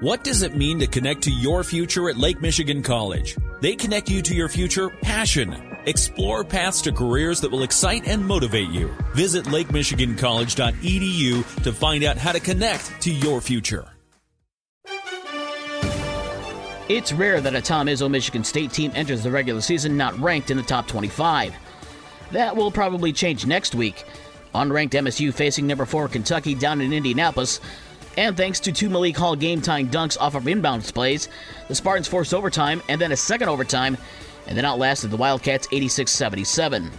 What does it mean to connect to your future at Lake Michigan College? They connect you to your future passion. Explore paths to careers that will excite and motivate you. Visit lakemichigancollege.edu to find out how to connect to your future. It's rare that a Tom Izzo Michigan State team enters the regular season not ranked in the top 25. That will probably change next week. Unranked MSU facing number 4 Kentucky down in Indianapolis. And thanks to two Malik Hall game tying dunks off of inbounds plays, the Spartans forced overtime and then a second overtime, and then outlasted the Wildcats 86 77.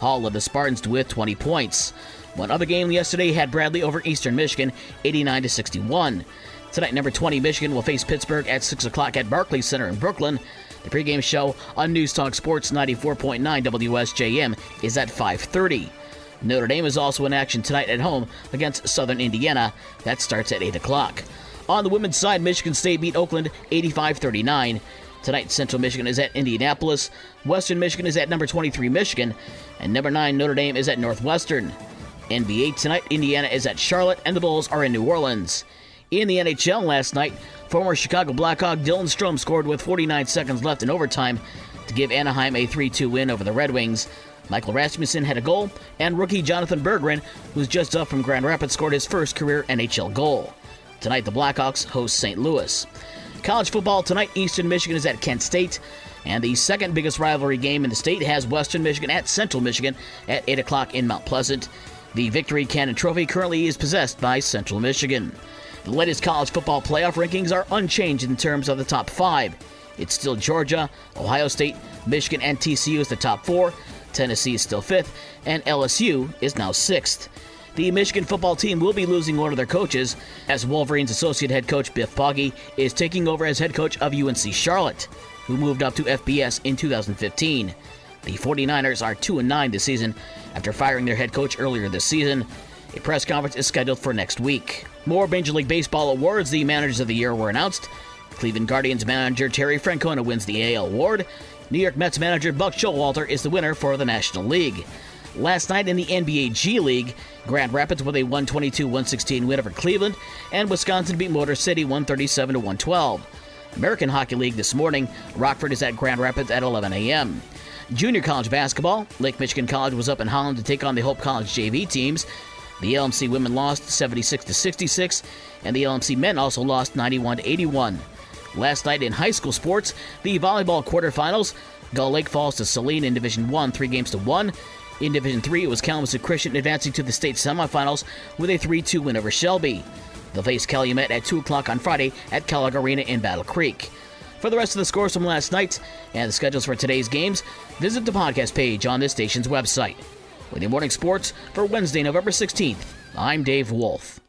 Hall led the Spartans with 20 points. One other game yesterday had Bradley over Eastern Michigan 89 61. Tonight, number 20 Michigan will face Pittsburgh at 6 o'clock at Barclays Center in Brooklyn. The pregame show on News Talk Sports 94.9 WSJM is at 5:30. Notre Dame is also in action tonight at home against Southern Indiana. That starts at 8 o'clock. On the women's side, Michigan State beat Oakland 85-39. Tonight, Central Michigan is at Indianapolis. Western Michigan is at number 23 Michigan, and number 9 Notre Dame is at Northwestern. NBA tonight, Indiana is at Charlotte, and the Bulls are in New Orleans. In the NHL last night, former Chicago Blackhawk Dylan Strome scored with 49 seconds left in overtime to give Anaheim a 3 2 win over the Red Wings. Michael Rasmussen had a goal, and rookie Jonatan Berggren, who's just up from Grand Rapids, scored his first career NHL goal. Tonight, the Blackhawks host St. Louis. College football tonight, Eastern Michigan is at Kent State, and the second biggest rivalry game in the state has Western Michigan at Central Michigan at 8 o'clock in Mount Pleasant. The Victory Cannon Trophy currently is possessed by Central Michigan. The latest college football playoff rankings are unchanged in terms of the top five. It's still Georgia, Ohio State, Michigan, and TCU as the top four. Tennessee is still fifth, and LSU is now sixth. The Michigan football team will be losing one of their coaches, as Wolverines associate head coach Biff Poggi is taking over as head coach of UNC Charlotte, who moved up to FBS in 2015. The 49ers are 2 9 this season after firing their head coach earlier this season. A press conference is scheduled for next week. More Major League Baseball awards. The managers of the year were announced. Cleveland Guardians manager Terry Francona wins the AL award. New York Mets manager Buck Showalter is the winner for the National League. Last night in the NBA G League, Grand Rapids with a 122-116 win over Cleveland, and Wisconsin beat Motor City 137 112. American Hockey League this morning, Rockford is at Grand Rapids at 11 a.m. Junior college basketball, Lake Michigan College was up in Holland to take on the Hope College JV teams. The LMC women lost 76 to 66, and the LMC men also lost 91 to 81. Last night in high school sports, the volleyball quarterfinals, Gull Lake falls to Saline in Division 1, 3 games to 1. In Division 3, it was Kalamazoo Christian advancing to the state semifinals with a 3 2 win over Shelby. They'll face Calumet at 2 o'clock on Friday at Kellogg Arena in Battle Creek. For the rest of the scores from last night and the schedules for today's games, visit the podcast page on this station's website with your morning sports for Wednesday, November 16th. I'm Dave Wolf.